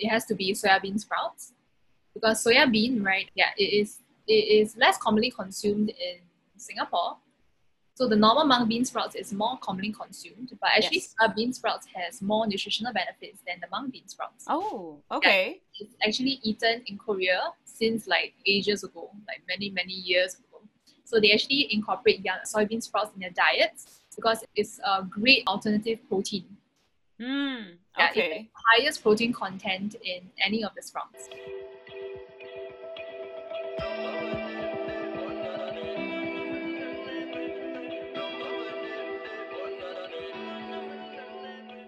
it has to be soya bean sprouts because soya bean, right? Yeah, it is it is less commonly consumed in Singapore. So the normal mung bean sprouts is more commonly consumed, but actually Yes. soya bean sprouts has more nutritional benefits than the mung bean sprouts. Oh, okay. It's actually eaten in Korea since like ages ago, like many many years ago. So they actually incorporate young soybean sprouts in their diets because it's a great alternative protein. Hmm. Okay. It has highest protein content in any of the sprouts.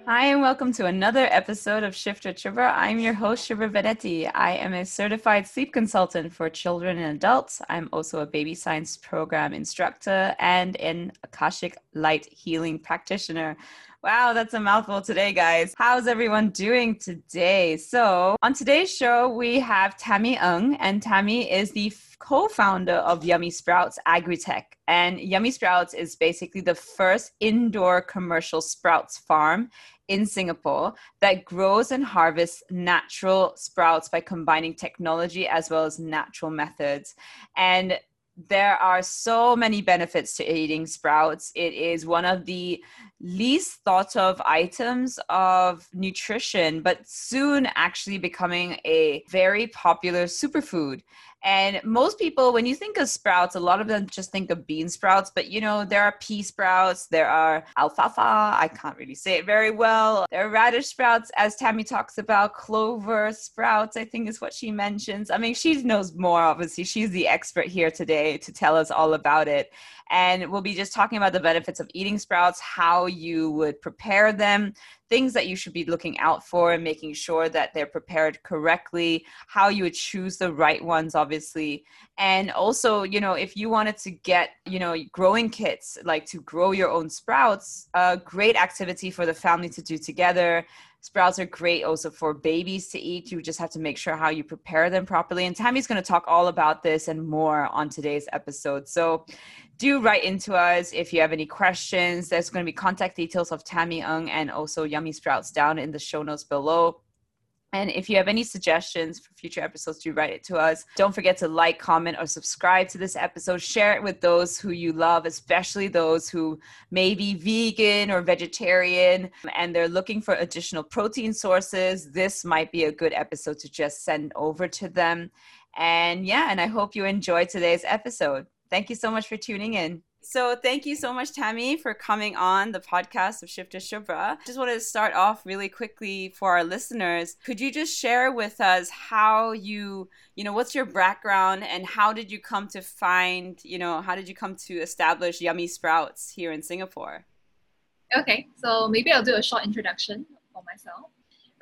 Hi, and welcome to another episode of Shift with Shubha. I'm your host, Shubha Venetti. I am a certified sleep consultant for children and adults. I'm also a baby signs program instructor and an Akashic light healing practitioner. Wow, that's a mouthful today, guys. How's everyone doing today? So, on today's show, we have Tammy Ung, and Tammy is the co founder of Yummy Sprouts Agritech. And Yummy Sprouts is basically the first indoor commercial sprouts farm in Singapore that grows and harvests natural sprouts by combining technology as well as natural methods. And there are so many benefits to eating sprouts. It is one of the least thought of items of nutrition, but soon actually becoming a very popular superfood. And most people, when you think of sprouts, a lot of them just think of bean sprouts, but you know, there are pea sprouts, there are alfalfa, I can't really say it very well. There are radish sprouts, as Tammy talks about, clover sprouts, I think is what she mentions. I mean, she knows more, obviously. She's the expert here today to tell us all about it. And we'll be just talking about the benefits of eating sprouts, how you would prepare them, things that you should be looking out for and making sure that they're prepared correctly, how you would choose the right ones, obviously. And also, you know, if you wanted to get, you know, growing kits, like to grow your own sprouts, a great activity for the family to do together. Sprouts are great also for babies to eat. You just have to make sure how you prepare them properly. And Tammy's going to talk all about this and more on today's episode. So do write into us if you have any questions. There's going to be contact details of Tammy Ung and also Yummy Sprouts down in the show notes below. And if you have any suggestions for future episodes, do write it to us. Don't forget to like, comment, or subscribe to this episode. Share it with those who you love, especially those who may be vegan or vegetarian and they're looking for additional protein sources. This might be a good episode to just send over to them. And yeah, and I hope you enjoyed today's episode. Thank you so much for tuning in. So, thank you so much, Tammy, for coming on the podcast of Shift to Shubha. Just wanted to start off really quickly for our listeners. Could you just share with us how you, you know, what's your background and how did you come to find, you know, how did you come to establish Yummy Sprouts here in Singapore? Okay, so maybe I'll do a short introduction for myself.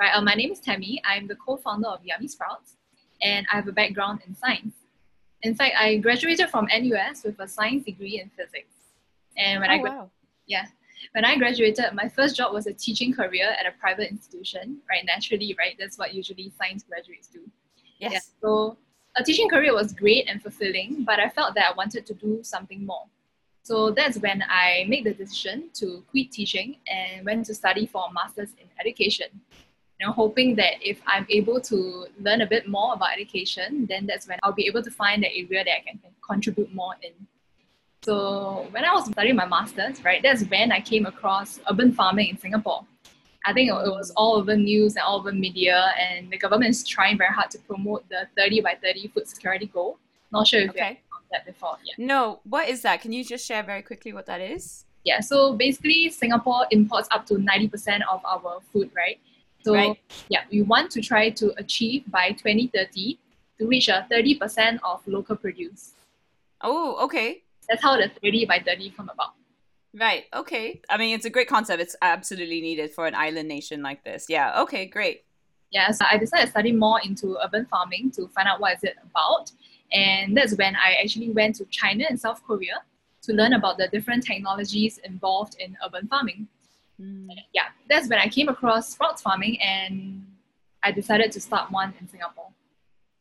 Right, uh, my name is Tammy. I'm the co-founder of Yummy Sprouts, and I have a background in science. In fact, I graduated from NUS with a science degree in physics. And when oh, I oh, gra- wow. yeah, when I graduated, my first job was a teaching career at a private institution. Right, naturally, right, that's what usually science graduates do. Yes. Yeah, so a teaching career was great and fulfilling, but I felt that I wanted to do something more. So that's when I made the decision to quit teaching and went to study for a master's in education. You know, hoping that if I'm able to learn a bit more about education, then that's when I'll be able to find the area that I can contribute more in. So when I was studying my master's, right, that's when I came across urban farming in Singapore. I think it was all over news and all over media, and the government is trying very hard to promote the 30 by 30 food security goal. Not sure if you have heard that before. Yeah. No, what is that? Can you just share very quickly what that is? Yeah, so basically, Singapore imports up to 90% of our food, right? So, Right. yeah, we want to try to achieve by 2030 to reach a 30% of local produce. Oh, okay. That's how the 30 by 30 come about. Right. Okay. I mean, it's a great concept. It's absolutely needed for an island nation like this. Yeah. Okay. Great. Yeah, so I decided to study more into urban farming to find out what is it about. And that's when I actually went to China and South Korea to learn about the different technologies involved in urban farming. Mm. Yeah, that's when I came across sprouts farming and I decided to start one in Singapore.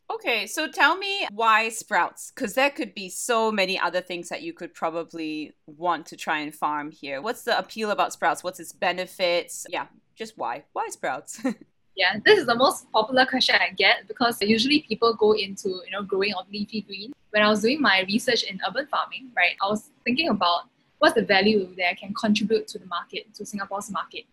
Okay, so tell me why sprouts? Because there could be so many other things that you could probably want to try and farm here. What's the appeal about sprouts? What's its benefits? Yeah, just why? Why sprouts? Yeah, this is the most popular question I get because usually people go into you know growing of leafy green. When I was doing my research in urban farming, right, I was thinking about what's the value that I can contribute to the market, to Singapore's market.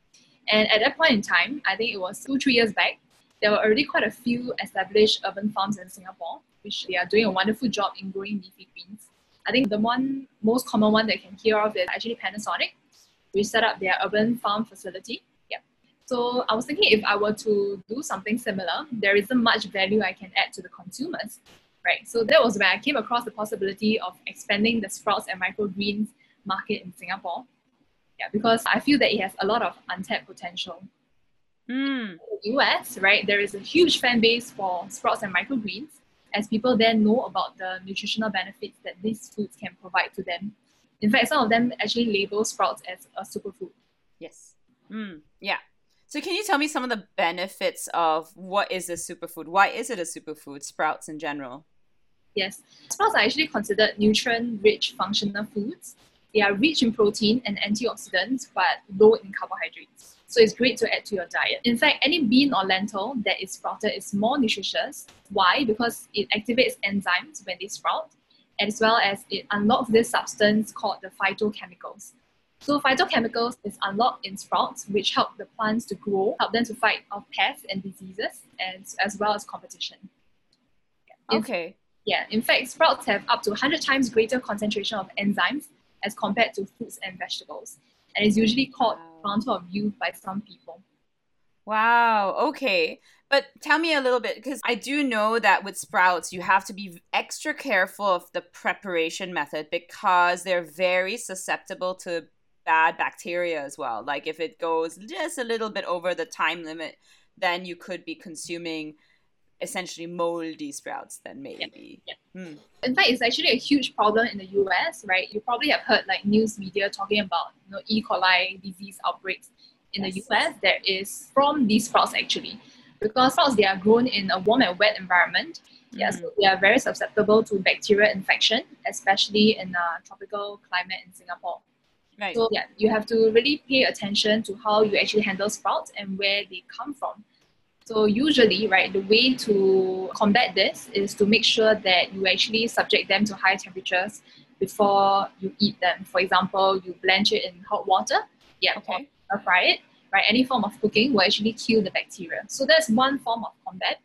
And at that point in time, I think it was two, three years back, there were already quite a few established urban farms in Singapore, which they are doing a wonderful job in growing leafy greens. I think the one most common one that I can hear of is actually Panasonic, which set up their urban farm facility. So I was thinking if I were to do something similar, there isn't much value I can add to the consumers. Right. So that was when I came across the possibility of expanding the sprouts and microgreens market in Singapore. Yeah, because I feel that it has a lot of untapped potential. Mm. In the US, right, there is a huge fan base for sprouts and microgreens as people there know about the nutritional benefits that these foods can provide to them. In fact, some of them actually label sprouts as a superfood. Yes. Mm. Yeah. So can you tell me some of the benefits of what is a superfood? Why is it a superfood, sprouts in general? Yes. Sprouts are actually considered nutrient-rich functional foods. They are rich in protein and antioxidants, but low in carbohydrates. So it's great to add to your diet. In fact, any bean or lentil that is sprouted is more nutritious. Why? Because it activates enzymes when they sprout, as well as it unlocks this substance called the phytochemicals. So phytochemicals is unlocked in sprouts, which help the plants to grow, help them to fight off pests and diseases, as, as well as competition. Okay. Yeah, in fact, sprouts have up to 100 times greater concentration of enzymes as compared to fruits and vegetables and is usually called fountain of youth by some people. Wow, okay. But tell me a little bit because I do know that with sprouts, you have to be extra careful of the preparation method because they're very susceptible to bad bacteria as well. Like if it goes just a little bit over the time limit, then you could be consuming essentially moldy sprouts then maybe yeah, yeah. Hmm. in fact it's actually a huge problem in the us right you probably have heard like news media talking about you know e coli disease outbreaks in yes. the us that is from these sprouts actually because sprouts they are grown in a warm and wet environment mm. yeah so they are very susceptible to bacterial infection especially in a tropical climate in singapore Right. So yeah, you have to really pay attention to how you actually handle sprouts and where they come from. So usually, right, the way to combat this is to make sure that you actually subject them to high temperatures before you eat them. For example, you blanch it in hot water, yeah, okay. or fry it, right? Any form of cooking will actually kill the bacteria. So that's one form of combat.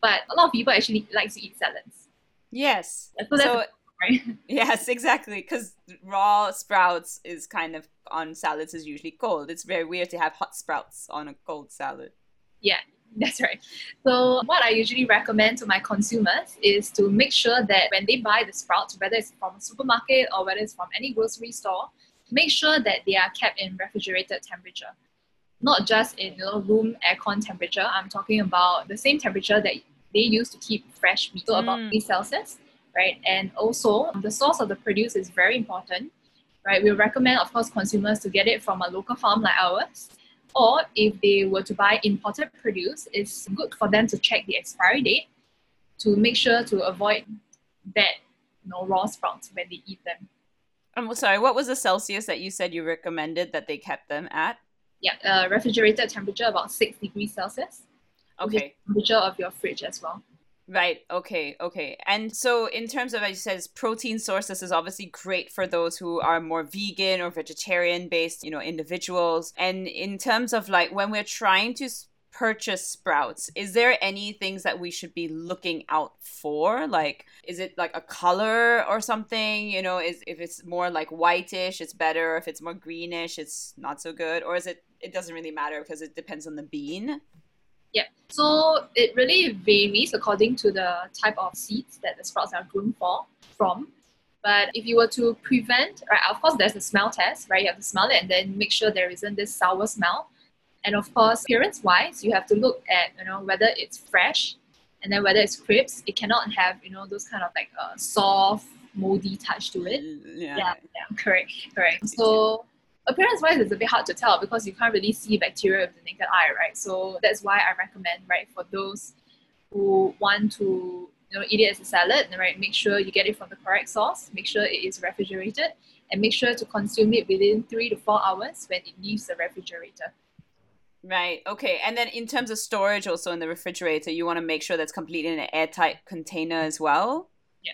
But a lot of people actually like to eat salads. Yes. So, so right? yes, exactly. Because raw sprouts is kind of on salads is usually cold. It's very weird to have hot sprouts on a cold salad. Yeah, That's right. So, what I usually recommend to my consumers is to make sure that when they buy the sprouts, whether it's from a supermarket or whether it's from any grocery store, make sure that they are kept in refrigerated temperature. Not just in you know, room aircon temperature. I'm talking about the same temperature that they use to keep fresh meat, so mm. about 3 Celsius, right? And also, the source of the produce is very important, right? We recommend, of course, consumers to get it from a local farm like ours or if they were to buy imported produce, it's good for them to check the expiry date to make sure to avoid bad you know, raw sprouts when they eat them. I'm sorry, what was the Celsius that you said you recommended that they kept them at? Yeah, uh, refrigerated temperature about 6 degrees Celsius. Okay. Temperature of your fridge as well. Right. Okay. Okay. And so, in terms of, as you said, protein sources is obviously great for those who are more vegan or vegetarian based, you know, individuals. And in terms of like when we're trying to purchase sprouts, is there any things that we should be looking out for? Like, is it like a color or something? You know, is if it's more like whitish, it's better. If it's more greenish, it's not so good. Or is it? It doesn't really matter because it depends on the bean. Yeah, so it really varies according to the type of seeds that the sprouts are grown for from. But if you were to prevent, right, of course, there's a smell test, right? You have to smell it and then make sure there isn't this sour smell. And of course, appearance-wise, you have to look at you know whether it's fresh, and then whether it's crisp. It cannot have you know those kind of like a uh, soft, moldy touch to it. Yeah, yeah, yeah correct, correct. So appearance wise it's a bit hard to tell because you can't really see bacteria with the naked eye right so that's why i recommend right for those who want to you know eat it as a salad right make sure you get it from the correct source make sure it is refrigerated and make sure to consume it within three to four hours when it leaves the refrigerator Right. Okay. And then in terms of storage, also in the refrigerator, you want to make sure that's completely in an airtight container as well. Yeah.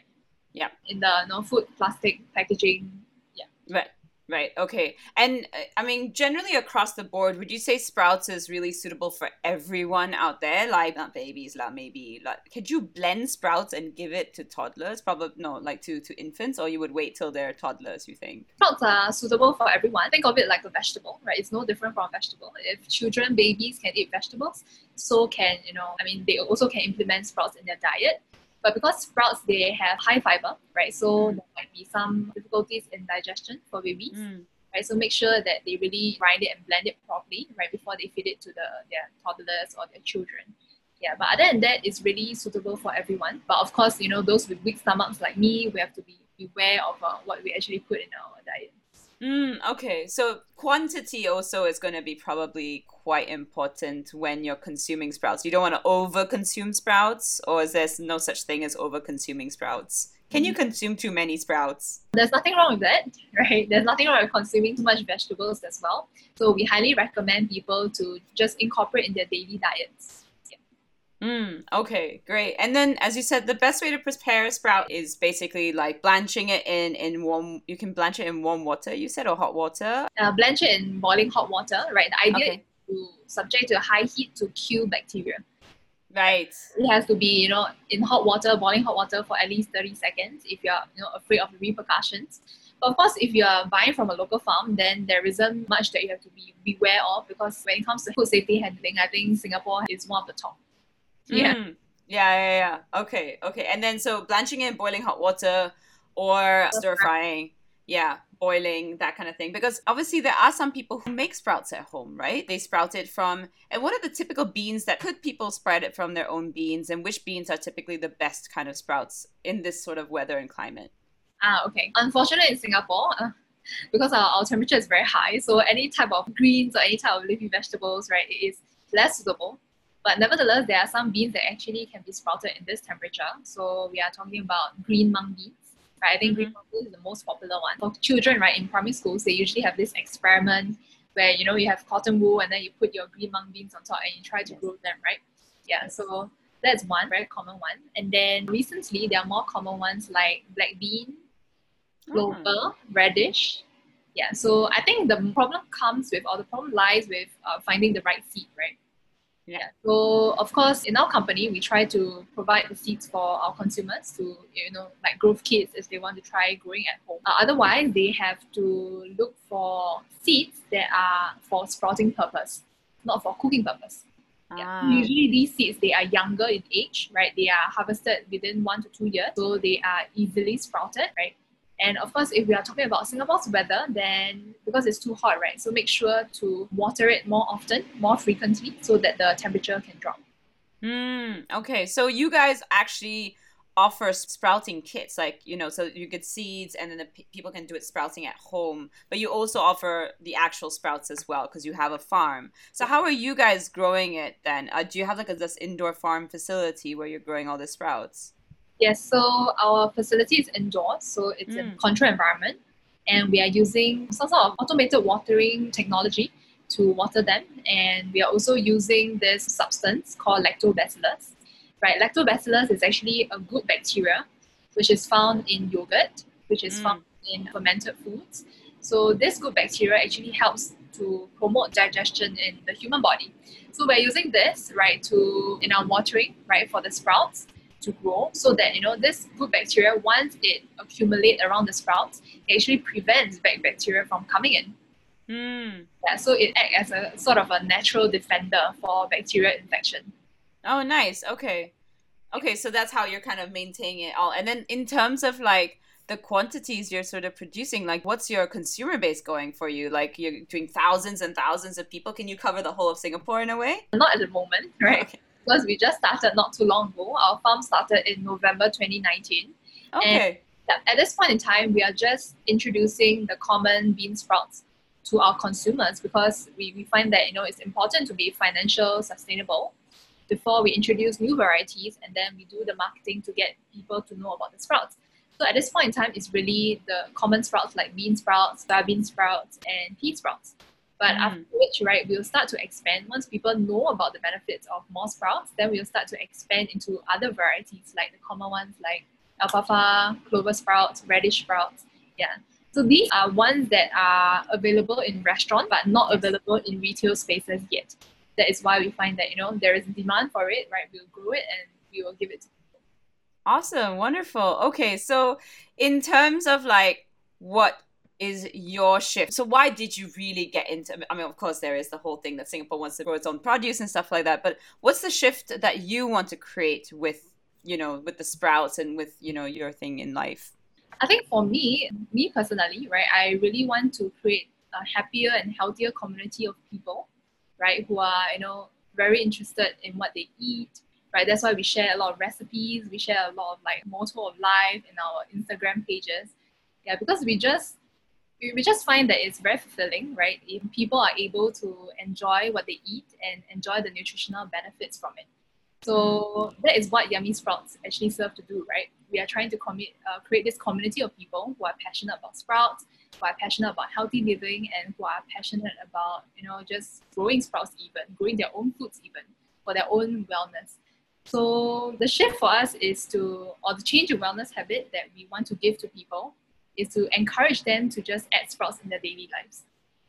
Yeah. In the no food plastic packaging. Yeah. Right. Right. Okay. And uh, I mean, generally across the board, would you say Sprouts is really suitable for everyone out there? Like not babies, like maybe like could you blend Sprouts and give it to toddlers? Probably no, like to to infants, or you would wait till they're toddlers. You think? Sprouts are suitable for everyone. Think of it like a vegetable, right? It's no different from a vegetable. If children, babies can eat vegetables, so can you know. I mean, they also can implement sprouts in their diet. But because sprouts, they have high fiber, right? So mm. there might be some difficulties in digestion for babies. Mm. Right, so make sure that they really grind it and blend it properly right before they feed it to the their toddlers or their children. Yeah, but other than that, it's really suitable for everyone. But of course, you know those with weak stomachs like me, we have to be beware of uh, what we actually put in our diet. Mm, okay, so quantity also is going to be probably quite important when you're consuming sprouts. You don't want to over consume sprouts, or is there no such thing as over consuming sprouts? Can you mm. consume too many sprouts? There's nothing wrong with that, right? There's nothing wrong with consuming too much vegetables as well. So we highly recommend people to just incorporate in their daily diets. Mm, okay, great. And then, as you said, the best way to prepare a sprout is basically like blanching it in in warm. You can blanch it in warm water. You said or hot water. Uh, blanch it in boiling hot water. Right. The idea okay. is to subject to high heat to kill bacteria. Right. It has to be you know in hot water, boiling hot water for at least thirty seconds if you're you know afraid of the repercussions. But of course, if you are buying from a local farm, then there isn't much that you have to be beware of because when it comes to food safety handling, I think Singapore is one of the top. Yeah. Mm. Yeah, yeah, yeah. Okay, okay. And then so blanching in boiling hot water or stir frying. Yeah, boiling, that kind of thing. Because obviously there are some people who make sprouts at home, right? They sprout it from and what are the typical beans that could people spread it from their own beans and which beans are typically the best kind of sprouts in this sort of weather and climate? Ah, okay. Unfortunately in Singapore, uh, because our, our temperature is very high, so any type of greens or any type of leafy vegetables, right, it is less suitable but nevertheless, there are some beans that actually can be sprouted in this temperature. So we are talking about green mung beans. Right? I think mm-hmm. green mung beans is the most popular one. For children, right, in primary schools, they usually have this experiment where, you know, you have cotton wool and then you put your green mung beans on top and you try to grow them, right? Yeah, so that's one very common one. And then recently, there are more common ones like black bean, clover, mm. radish. Yeah, so I think the problem comes with, or the problem lies with uh, finding the right seed, right? Yeah. So of course, in our company, we try to provide the seeds for our consumers to, you know, like growth kits if they want to try growing at home. Uh, otherwise, they have to look for seeds that are for sprouting purpose, not for cooking purpose. Yeah. Ah. Usually these seeds they are younger in age, right? They are harvested within one to two years, so they are easily sprouted, right? And of course, if we are talking about Singapore's weather, then because it's too hot, right? So make sure to water it more often, more frequently, so that the temperature can drop. Mm, okay, so you guys actually offer sprouting kits, like you know, so you get seeds, and then the p- people can do it sprouting at home. But you also offer the actual sprouts as well because you have a farm. So how are you guys growing it then? Uh, do you have like a, this indoor farm facility where you're growing all the sprouts? Yes, so our facility is indoors, so it's mm. a controlled environment, and we are using some sort of automated watering technology to water them, and we are also using this substance called lactobacillus. Right, lactobacillus is actually a good bacteria, which is found in yogurt, which is mm. found in fermented foods. So this good bacteria actually helps to promote digestion in the human body. So we're using this right to in our watering right for the sprouts to grow so that you know this good bacteria once it accumulate around the sprouts it actually prevents bad bacteria from coming in. Mm. yeah so it acts as a sort of a natural defender for bacterial infection. Oh nice. Okay. Okay so that's how you're kind of maintaining it all. And then in terms of like the quantities you're sort of producing like what's your consumer base going for you? Like you're doing thousands and thousands of people. Can you cover the whole of singapore in a way? Not at the moment right? Okay because we just started not too long ago. Our farm started in November 2019. Okay. And at this point in time, we are just introducing the common bean sprouts to our consumers because we, we find that you know it's important to be financial sustainable before we introduce new varieties and then we do the marketing to get people to know about the sprouts. So at this point in time, it's really the common sprouts like bean sprouts, soybean sprouts, and pea sprouts. But mm. after which, right, we'll start to expand. Once people know about the benefits of more sprouts, then we'll start to expand into other varieties like the common ones like alfalfa, clover sprouts, radish sprouts. Yeah. So these are ones that are available in restaurant but not available in retail spaces yet. That is why we find that you know there is demand for it, right? We'll grow it and we will give it to people. Awesome, wonderful. Okay, so in terms of like what is your shift. So why did you really get into I mean of course there is the whole thing that Singapore wants to grow its own produce and stuff like that, but what's the shift that you want to create with, you know, with the sprouts and with, you know, your thing in life? I think for me, me personally, right, I really want to create a happier and healthier community of people, right, who are, you know, very interested in what they eat, right? That's why we share a lot of recipes, we share a lot of like motto of life in our Instagram pages. Yeah, because we just we just find that it's very fulfilling, right? If people are able to enjoy what they eat and enjoy the nutritional benefits from it. So that is what Yummy Sprouts actually serve to do, right? We are trying to commit, uh, create this community of people who are passionate about sprouts, who are passionate about healthy living, and who are passionate about, you know, just growing sprouts even, growing their own foods even for their own wellness. So the shift for us is to, or the change of wellness habit that we want to give to people is to encourage them to just add sprouts in their daily lives.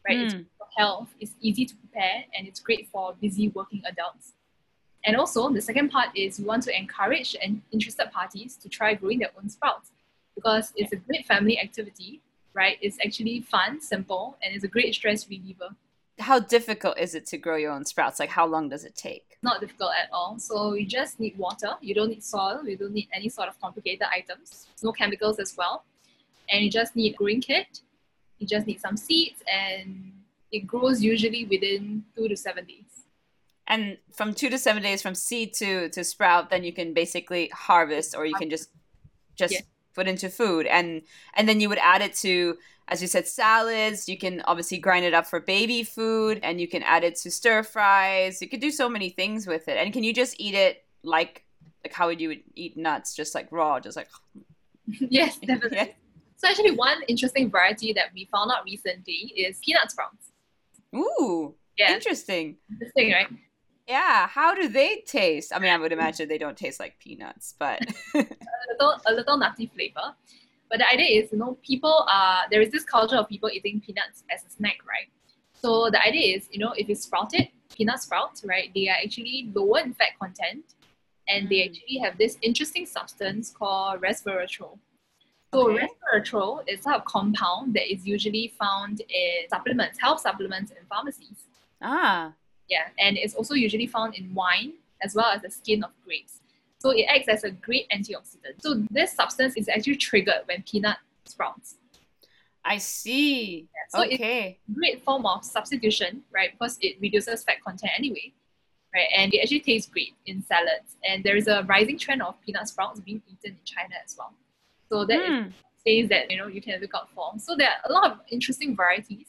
Right? Mm. It's for health, it's easy to prepare, and it's great for busy working adults. And also, the second part is we want to encourage and interested parties to try growing their own sprouts because it's a great family activity, right? It's actually fun, simple, and it's a great stress reliever. How difficult is it to grow your own sprouts? Like, how long does it take? Not difficult at all. So, you just need water. You don't need soil. You don't need any sort of complicated items. No chemicals as well and you just need a growing kit. You just need some seeds, and it grows usually within two to seven days. And from two to seven days from seed to to sprout, then you can basically harvest, or you can just just yeah. put into food, and and then you would add it to as you said, salads. You can obviously grind it up for baby food, and you can add it to stir fries. You could do so many things with it. And can you just eat it like like how would you eat nuts, just like raw, just like? yes, definitely. So actually, one interesting variety that we found out recently is peanut sprouts. Ooh, yeah. interesting. Interesting, right? Yeah. How do they taste? I mean, I would imagine they don't taste like peanuts, but a little, a little nutty flavor. But the idea is, you know, people are there is this culture of people eating peanuts as a snack, right? So the idea is, you know, if it's sprouted, peanut sprouts, right, they are actually lower in fat content, and they mm. actually have this interesting substance called resveratrol. So okay. resveratrol is a compound that is usually found in supplements, health supplements in pharmacies. Ah. Yeah, and it's also usually found in wine as well as the skin of grapes. So it acts as a great antioxidant. So this substance is actually triggered when peanut sprouts. I see. Yeah, so okay. it's a great form of substitution, right? Because it reduces fat content anyway, right? And it actually tastes great in salads. And there is a rising trend of peanut sprouts being eaten in China as well. So that mm. is that you know you can look out for. So there are a lot of interesting varieties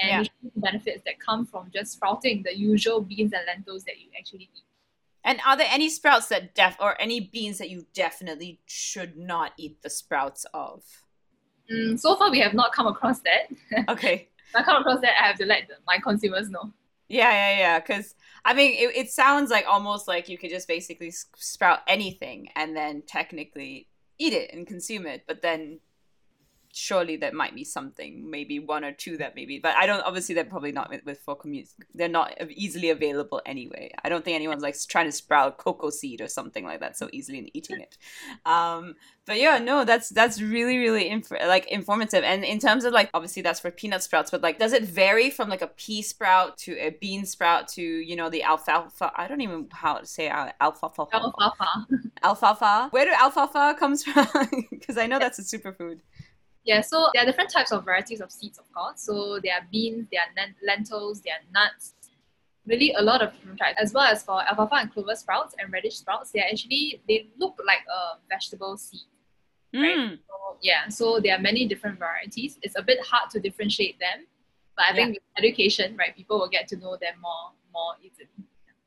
and yeah. benefits that come from just sprouting the usual beans and lentils that you actually eat. And are there any sprouts that def or any beans that you definitely should not eat the sprouts of? Mm, so far, we have not come across that. Okay. if I come across that, I have to let my consumers know. Yeah, yeah, yeah. Because I mean, it, it sounds like almost like you could just basically sprout anything, and then technically eat it and consume it but then surely there might be something maybe one or two that maybe but i don't obviously they're probably not with, with for commutes they're not easily available anyway. I don't think anyone's like trying to sprout cocoa seed or something like that so easily and eating it. Um but yeah no that's that's really really inf- like informative. And in terms of like obviously that's for peanut sprouts but like does it vary from like a pea sprout to a bean sprout to you know the alfalfa i don't even how to say alfalfa? Alfalfa. Alfalfa. Where do alfalfa comes from? Because i know that's a superfood yeah, so there are different types of varieties of seeds, of course. So there are beans, there are lentils, there are nuts, really a lot of different types. As well as for alfalfa and clover sprouts and radish sprouts, they are actually, they look like a vegetable seed. Right? Mm. So, yeah, so there are many different varieties. It's a bit hard to differentiate them, but I yeah. think with education, right, people will get to know them more, more easily.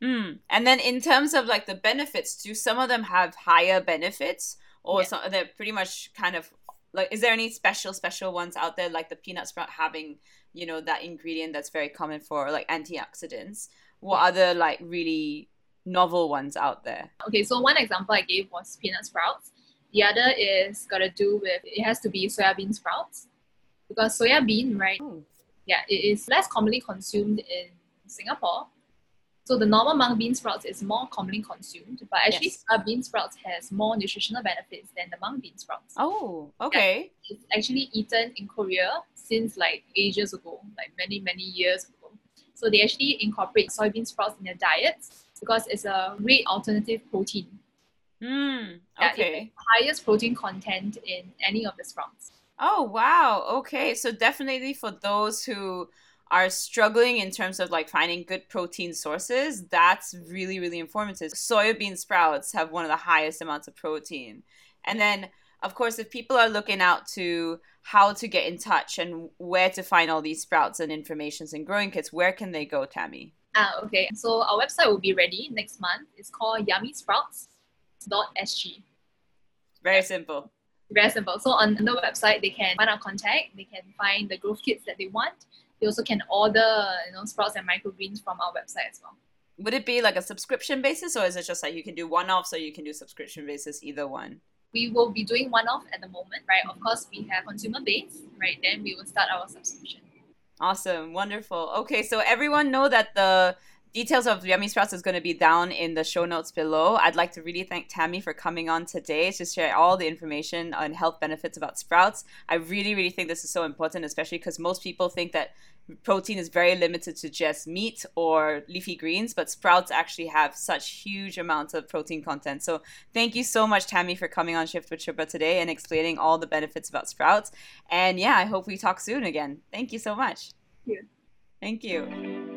Mm. And then in terms of like the benefits, do some of them have higher benefits? Or yeah. some, they're pretty much kind of like is there any special special ones out there like the peanut sprout having you know, that ingredient that's very common for like antioxidants, what other like really novel ones out there? Okay, so one example I gave was peanut sprouts. The other is got to do with it has to be soya bean sprouts because soya bean, right? Ooh. Yeah, it is less commonly consumed in Singapore. So the normal mung bean sprouts is more commonly consumed, but actually Yes. soya bean sprouts has more nutritional benefits than the mung bean sprouts. Oh, okay. It's actually eaten in Korea since like ages ago, like many many years ago. So they actually incorporate soybean sprouts in their diets because it's a great alternative protein. Hmm. It Okay. highest protein content in any of the sprouts. Oh, wow. Okay. So definitely for those who are struggling in terms of like finding good protein sources, that's really, really informative. Soybean sprouts have one of the highest amounts of protein. And then, of course, if people are looking out to how to get in touch and where to find all these sprouts and informations and growing kits, where can they go, Tammy? Ah, okay. So our website will be ready next month. It's called yummysprouts.sg. Very simple. Very simple. So on the website, they can find our contact. They can find the growth kits that they want. They also can order, you know, sprouts and microgreens from our website as well. Would it be like a subscription basis or is it just like you can do one off so you can do subscription basis, either one? We will be doing one-off at the moment, right? Of course, we have consumer base, right? Then we will start our subscription. Awesome, wonderful. Okay, so everyone know that the details of Yummy Sprouts is going to be down in the show notes below. I'd like to really thank Tammy for coming on today to share all the information on health benefits about sprouts. I really, really think this is so important, especially because most people think that protein is very limited to just meat or leafy greens, but sprouts actually have such huge amounts of protein content. So thank you so much, Tammy, for coming on Shift with Shubha today and explaining all the benefits about sprouts. And yeah, I hope we talk soon again. Thank you so much. Thank you. Thank you.